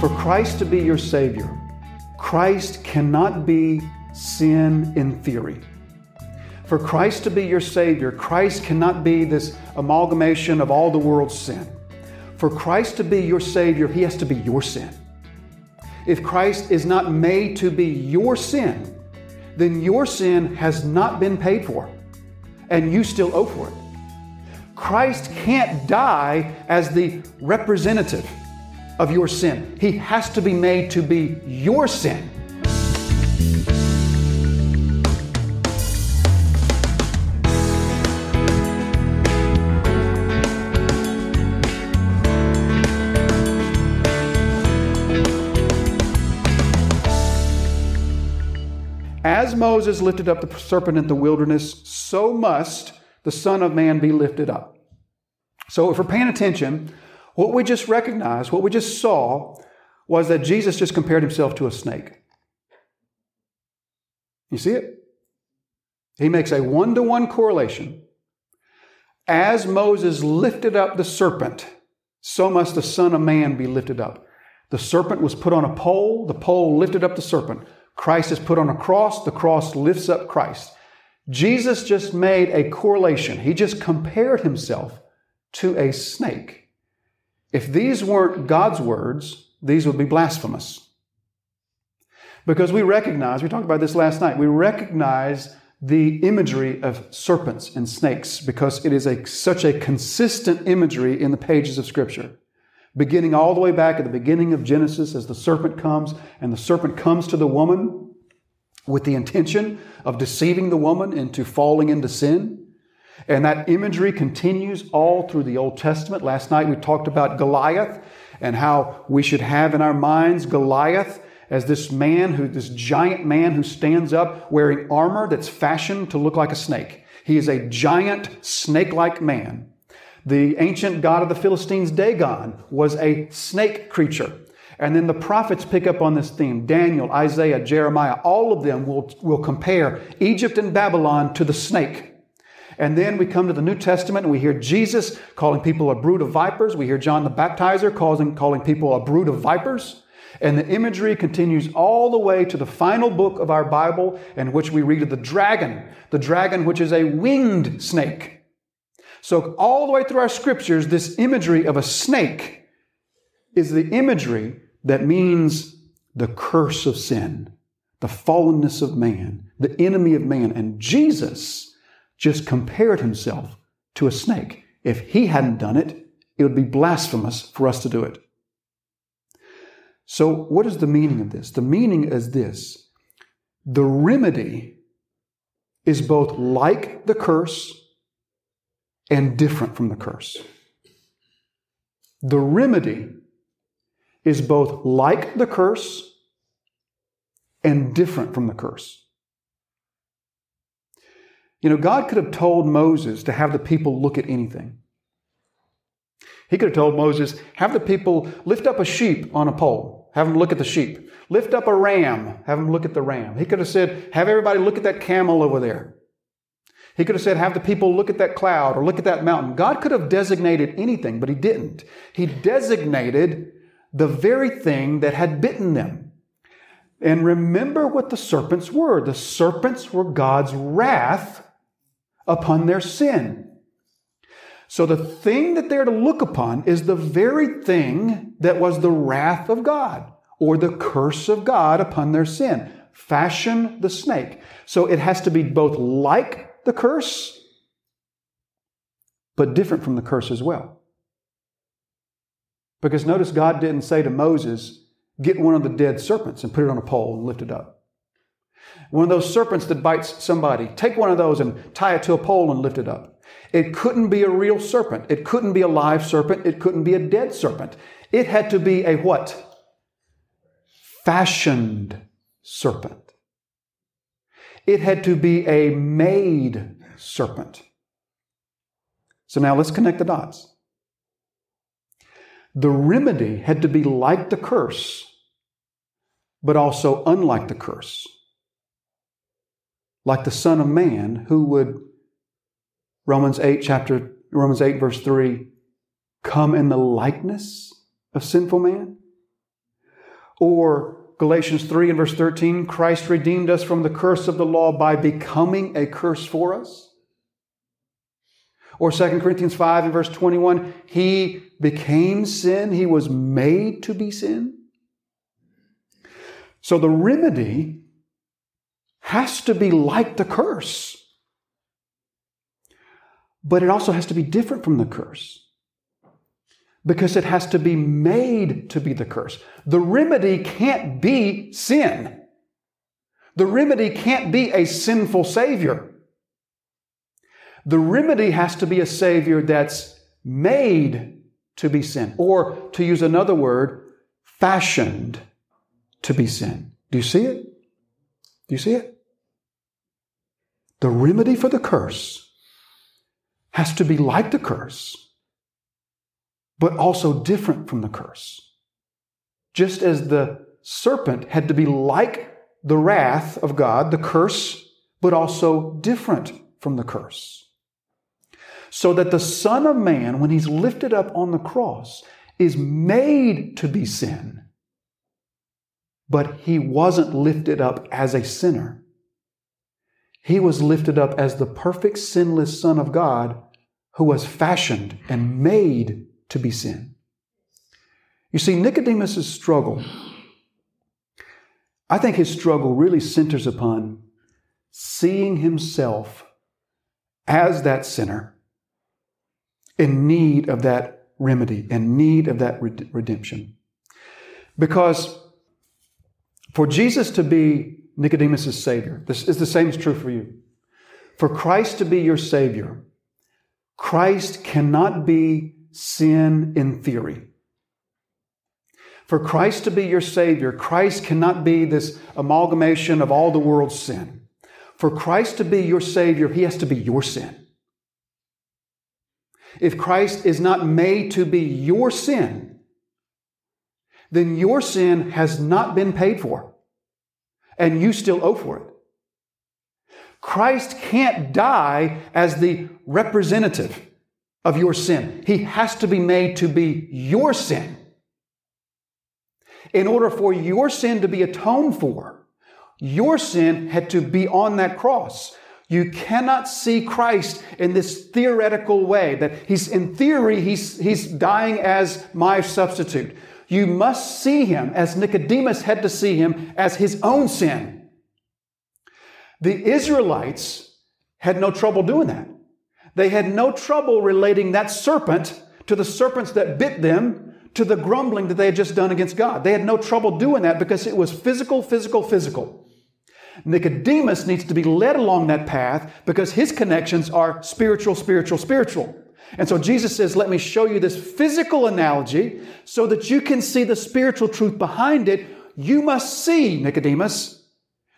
For Christ to be your Savior, Christ cannot be sin in theory. For Christ to be your Savior, Christ cannot be this amalgamation of all the world's sin. For Christ to be your Savior, He has to be your sin. If Christ is not made to be your sin, then your sin has not been paid for, and you still owe for it. Christ can't die as the representative of your sin. He has to be made to be your sin. As Moses lifted up the serpent in the wilderness, so must the Son of Man be lifted up. So, if we're paying attention, what we just recognized, what we just saw, was that Jesus just compared himself to a snake. You see it? He makes a one to one correlation. As Moses lifted up the serpent, so must the Son of Man be lifted up. The serpent was put on a pole, the pole lifted up the serpent. Christ is put on a cross, the cross lifts up Christ. Jesus just made a correlation. He just compared himself to a snake. If these weren't God's words, these would be blasphemous. Because we recognize, we talked about this last night, we recognize the imagery of serpents and snakes because it is a, such a consistent imagery in the pages of Scripture. Beginning all the way back at the beginning of Genesis as the serpent comes, and the serpent comes to the woman with the intention of deceiving the woman into falling into sin. And that imagery continues all through the Old Testament. Last night we talked about Goliath and how we should have in our minds Goliath as this man who, this giant man who stands up wearing armor that's fashioned to look like a snake. He is a giant snake like man. The ancient god of the Philistines, Dagon, was a snake creature. And then the prophets pick up on this theme. Daniel, Isaiah, Jeremiah, all of them will, will compare Egypt and Babylon to the snake. And then we come to the New Testament and we hear Jesus calling people a brood of vipers. We hear John the Baptizer calling, calling people a brood of vipers. And the imagery continues all the way to the final book of our Bible, in which we read of the dragon, the dragon which is a winged snake. So, all the way through our scriptures, this imagery of a snake is the imagery that means the curse of sin, the fallenness of man, the enemy of man. And Jesus just compared himself to a snake. If he hadn't done it, it would be blasphemous for us to do it. So, what is the meaning of this? The meaning is this the remedy is both like the curse and different from the curse. The remedy is both like the curse and different from the curse. You know, God could have told Moses to have the people look at anything. He could have told Moses, have the people lift up a sheep on a pole, have them look at the sheep. Lift up a ram, have them look at the ram. He could have said, have everybody look at that camel over there. He could have said, have the people look at that cloud or look at that mountain. God could have designated anything, but He didn't. He designated the very thing that had bitten them. And remember what the serpents were. The serpents were God's wrath upon their sin. So the thing that they're to look upon is the very thing that was the wrath of God or the curse of God upon their sin. Fashion the snake. So it has to be both like the curse, but different from the curse as well. Because notice God didn't say to Moses, get one of the dead serpents and put it on a pole and lift it up. One of those serpents that bites somebody, take one of those and tie it to a pole and lift it up. It couldn't be a real serpent. It couldn't be a live serpent. It couldn't be a dead serpent. It had to be a what? Fashioned serpent. It had to be a made serpent. So now let's connect the dots. The remedy had to be like the curse, but also unlike the curse like the Son of Man, who would, Romans 8, chapter, Romans 8, verse 3, come in the likeness of sinful man? Or Galatians 3 and verse 13, Christ redeemed us from the curse of the law by becoming a curse for us. Or 2 Corinthians 5 and verse 21, He became sin, He was made to be sin. So the remedy has to be like the curse, but it also has to be different from the curse because it has to be made to be the curse. The remedy can't be sin. The remedy can't be a sinful Savior. The remedy has to be a Savior that's made to be sin, or to use another word, fashioned to be sin. Do you see it? Do you see it? The remedy for the curse has to be like the curse, but also different from the curse. Just as the serpent had to be like the wrath of God, the curse, but also different from the curse so that the Son of Man, when he's lifted up on the cross, is made to be sin. But he wasn't lifted up as a sinner. He was lifted up as the perfect, sinless Son of God who was fashioned and made to be sin. You see, Nicodemus' struggle, I think his struggle really centers upon seeing himself as that sinner in need of that remedy, in need of that redemption. Because for Jesus to be Nicodemus' Savior, this is the same is true for you. For Christ to be your Savior, Christ cannot be sin in theory. For Christ to be your Savior, Christ cannot be this amalgamation of all the world's sin. For Christ to be your Savior, He has to be your sin. If Christ is not made to be your sin, then your sin has not been paid for, and you still owe for it. Christ can't die as the representative of your sin. He has to be made to be your sin. In order for your sin to be atoned for, your sin had to be on that cross. You cannot see Christ in this theoretical way that he's, in theory, he's, he's dying as my substitute. You must see him as Nicodemus had to see him as his own sin. The Israelites had no trouble doing that. They had no trouble relating that serpent to the serpents that bit them to the grumbling that they had just done against God. They had no trouble doing that because it was physical, physical, physical. Nicodemus needs to be led along that path because his connections are spiritual, spiritual, spiritual. And so Jesus says, Let me show you this physical analogy so that you can see the spiritual truth behind it. You must see, Nicodemus,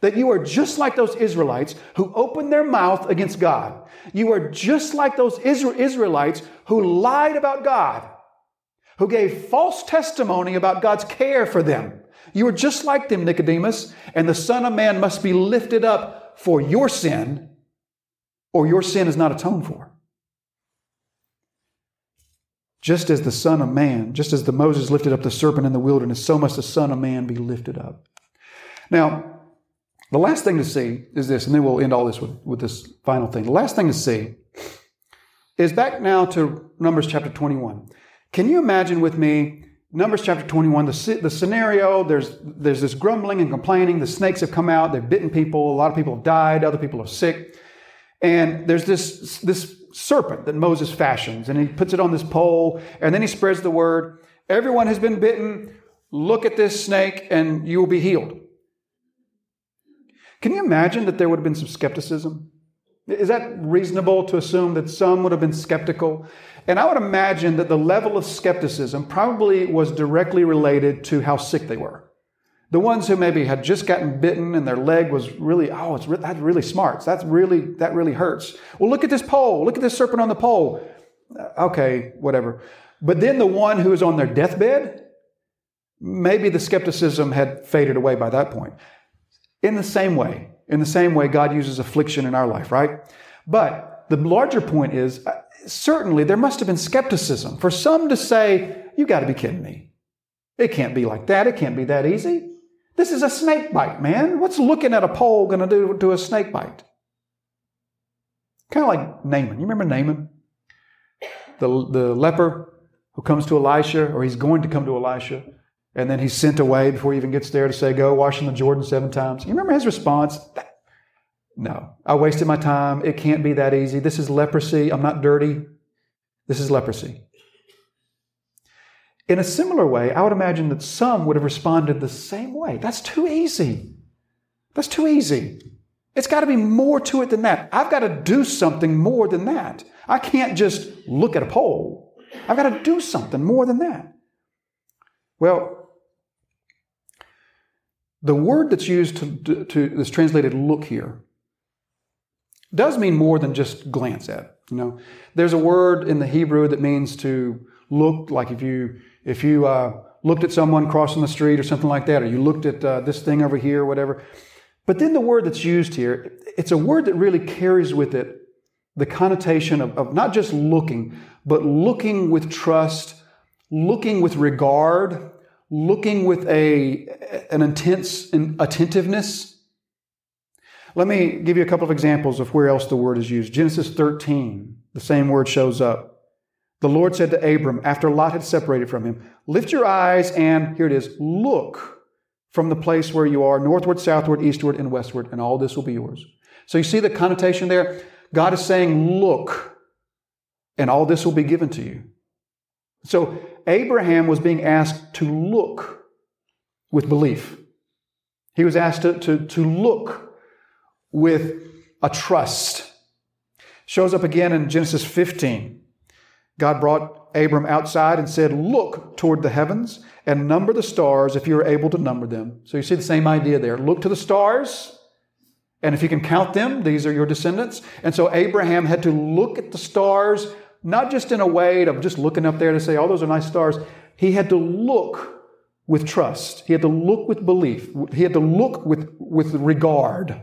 that you are just like those Israelites who opened their mouth against God. You are just like those Israelites who lied about God, who gave false testimony about God's care for them. You are just like them, Nicodemus, and the Son of Man must be lifted up for your sin, or your sin is not atoned for. Just as the Son of Man, just as the Moses lifted up the serpent in the wilderness, so must the Son of Man be lifted up. Now, the last thing to see is this, and then we'll end all this with, with this final thing. The last thing to see is back now to Numbers chapter 21. Can you imagine with me Numbers chapter 21, the, the scenario, there's, there's this grumbling and complaining. The snakes have come out, they've bitten people. A lot of people have died, other people are sick. And there's this, this serpent that Moses fashions, and he puts it on this pole, and then he spreads the word. Everyone has been bitten. Look at this snake, and you will be healed. Can you imagine that there would have been some skepticism? Is that reasonable to assume that some would have been skeptical? And I would imagine that the level of skepticism probably was directly related to how sick they were. The ones who maybe had just gotten bitten and their leg was really, oh, it's re- that's really smart. That's really, that really hurts. Well, look at this pole. Look at this serpent on the pole. Uh, okay, whatever. But then the one who is on their deathbed, maybe the skepticism had faded away by that point. In the same way, in the same way, God uses affliction in our life, right? But the larger point is uh, certainly there must have been skepticism for some to say, You got to be kidding me. It can't be like that. It can't be that easy. This is a snake bite, man. What's looking at a pole going to do to a snake bite? Kind of like Naaman. You remember Naaman? The, the leper who comes to Elisha, or he's going to come to Elisha, and then he's sent away before he even gets there to say, Go wash in the Jordan seven times. You remember his response? No, I wasted my time. It can't be that easy. This is leprosy. I'm not dirty. This is leprosy. In a similar way, I would imagine that some would have responded the same way. That's too easy. That's too easy. It's got to be more to it than that. I've got to do something more than that. I can't just look at a pole. I've got to do something more than that. Well, the word that's used to, to that's translated look here does mean more than just glance at. You know, there's a word in the Hebrew that means to look like if you if you uh, looked at someone crossing the street or something like that, or you looked at uh, this thing over here or whatever. But then the word that's used here, it's a word that really carries with it the connotation of, of not just looking, but looking with trust, looking with regard, looking with a, an intense attentiveness. Let me give you a couple of examples of where else the word is used. Genesis 13, the same word shows up. The Lord said to Abram, after Lot had separated from him, Lift your eyes and, here it is, look from the place where you are, northward, southward, eastward, and westward, and all this will be yours. So you see the connotation there? God is saying, Look, and all this will be given to you. So Abraham was being asked to look with belief. He was asked to, to, to look with a trust. Shows up again in Genesis 15. God brought Abram outside and said, Look toward the heavens and number the stars if you are able to number them. So you see the same idea there. Look to the stars, and if you can count them, these are your descendants. And so Abraham had to look at the stars, not just in a way of just looking up there to say, Oh, those are nice stars. He had to look with trust. He had to look with belief. He had to look with, with regard.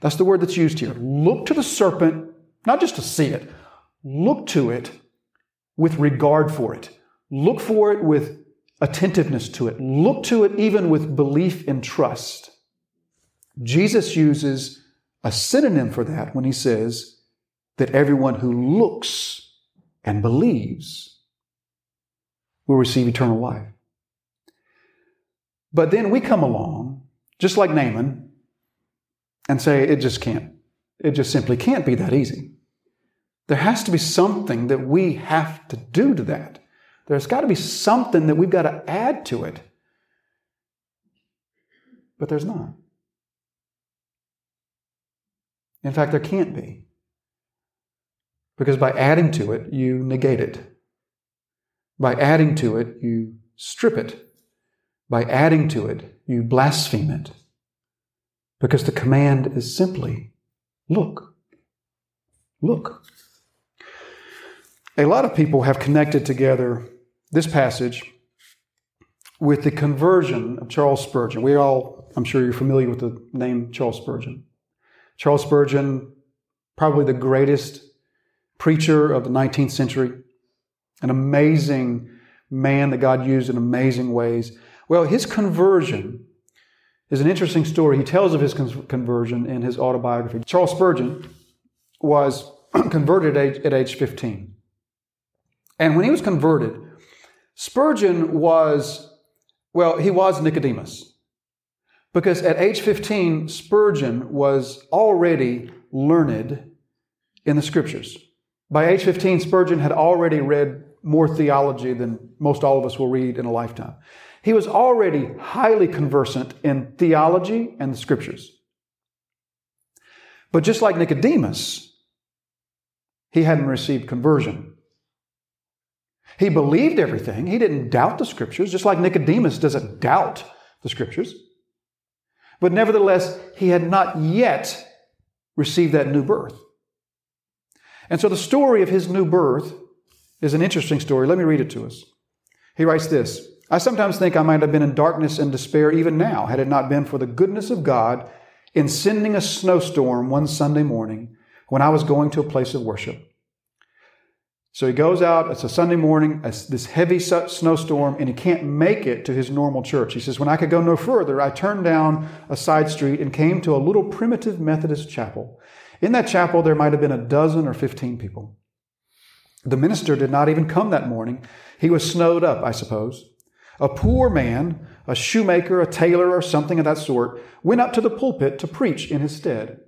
That's the word that's used here. Look to the serpent, not just to see it, Look to it with regard for it. Look for it with attentiveness to it. Look to it even with belief and trust. Jesus uses a synonym for that when he says that everyone who looks and believes will receive eternal life. But then we come along, just like Naaman, and say it just can't. It just simply can't be that easy. There has to be something that we have to do to that. There's got to be something that we've got to add to it. But there's not. In fact, there can't be. Because by adding to it, you negate it. By adding to it, you strip it. By adding to it, you blaspheme it. Because the command is simply look. Look. A lot of people have connected together this passage with the conversion of Charles Spurgeon. We all, I'm sure you're familiar with the name Charles Spurgeon. Charles Spurgeon, probably the greatest preacher of the 19th century, an amazing man that God used in amazing ways. Well, his conversion is an interesting story. He tells of his conversion in his autobiography. Charles Spurgeon was converted at age, at age 15. And when he was converted, Spurgeon was, well, he was Nicodemus. Because at age 15, Spurgeon was already learned in the scriptures. By age 15, Spurgeon had already read more theology than most all of us will read in a lifetime. He was already highly conversant in theology and the scriptures. But just like Nicodemus, he hadn't received conversion. He believed everything. He didn't doubt the scriptures, just like Nicodemus doesn't doubt the scriptures. But nevertheless, he had not yet received that new birth. And so the story of his new birth is an interesting story. Let me read it to us. He writes this I sometimes think I might have been in darkness and despair even now, had it not been for the goodness of God in sending a snowstorm one Sunday morning when I was going to a place of worship. So he goes out, it's a Sunday morning, this heavy snowstorm, and he can't make it to his normal church. He says, When I could go no further, I turned down a side street and came to a little primitive Methodist chapel. In that chapel, there might have been a dozen or 15 people. The minister did not even come that morning. He was snowed up, I suppose. A poor man, a shoemaker, a tailor, or something of that sort, went up to the pulpit to preach in his stead.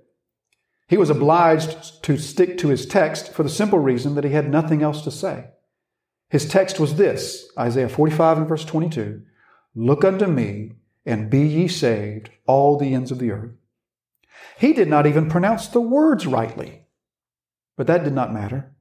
He was obliged to stick to his text for the simple reason that he had nothing else to say. His text was this Isaiah 45 and verse 22 Look unto me, and be ye saved, all the ends of the earth. He did not even pronounce the words rightly, but that did not matter.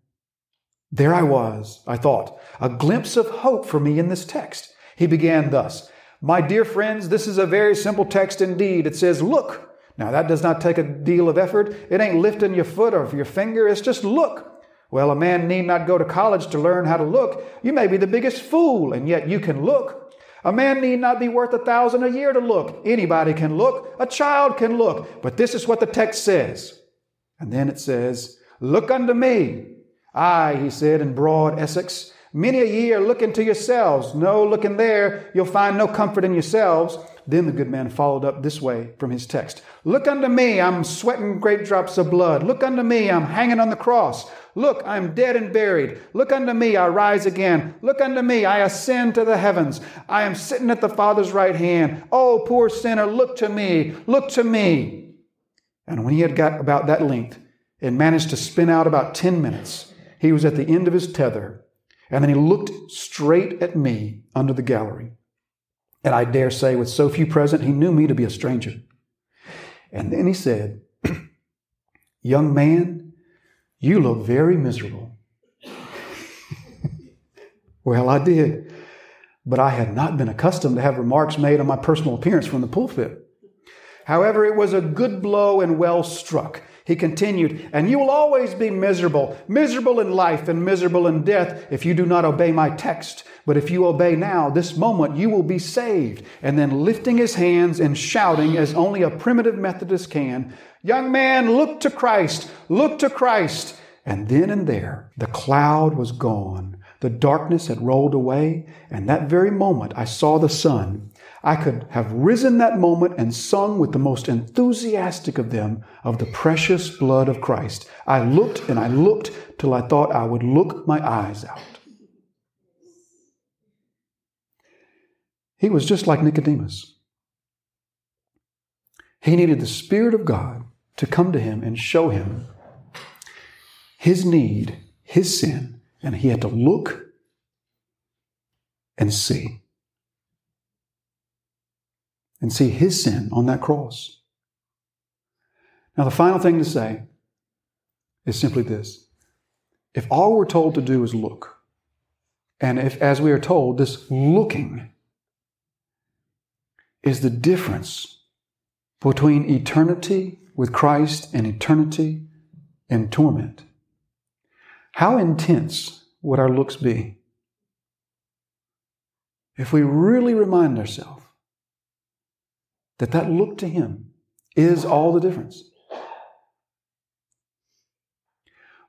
There I was, I thought, a glimpse of hope for me in this text. He began thus My dear friends, this is a very simple text indeed. It says, Look, now, that does not take a deal of effort. It ain't lifting your foot or your finger, it's just look. Well, a man need not go to college to learn how to look. You may be the biggest fool, and yet you can look. A man need not be worth a thousand a year to look. Anybody can look. A child can look. But this is what the text says. And then it says, Look unto me. I, he said in broad Essex, many a year look into yourselves. No looking there, you'll find no comfort in yourselves. Then the good man followed up this way from his text Look unto me, I'm sweating great drops of blood. Look unto me, I'm hanging on the cross. Look, I'm dead and buried. Look unto me, I rise again. Look unto me, I ascend to the heavens. I am sitting at the Father's right hand. Oh, poor sinner, look to me, look to me. And when he had got about that length and managed to spin out about 10 minutes, he was at the end of his tether. And then he looked straight at me under the gallery. And I dare say, with so few present, he knew me to be a stranger. And then he said, Young man, you look very miserable. well, I did. But I had not been accustomed to have remarks made on my personal appearance from the pulpit. However, it was a good blow and well struck. He continued, And you will always be miserable, miserable in life and miserable in death if you do not obey my text. But if you obey now, this moment, you will be saved. And then lifting his hands and shouting, as only a primitive Methodist can, Young man, look to Christ, look to Christ. And then and there, the cloud was gone. The darkness had rolled away, and that very moment I saw the sun. I could have risen that moment and sung with the most enthusiastic of them of the precious blood of Christ. I looked and I looked till I thought I would look my eyes out. He was just like Nicodemus. He needed the Spirit of God to come to him and show him his need, his sin, and he had to look and see. And see his sin on that cross. Now, the final thing to say is simply this if all we're told to do is look, and if, as we are told, this looking is the difference between eternity with Christ and eternity in torment. How intense would our looks be if we really remind ourselves that that look to Him is all the difference?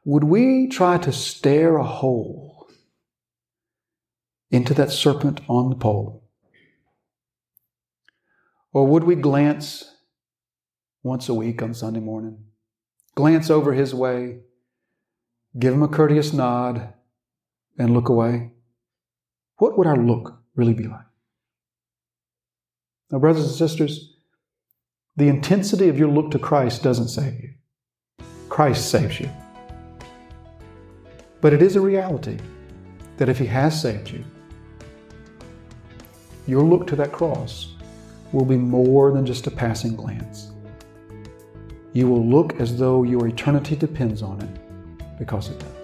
Would we try to stare a hole into that serpent on the pole? Or would we glance once a week on Sunday morning, glance over his way, give him a courteous nod, and look away? What would our look really be like? Now, brothers and sisters, the intensity of your look to Christ doesn't save you. Christ saves you. But it is a reality that if He has saved you, your look to that cross will be more than just a passing glance. You will look as though your eternity depends on it because it does.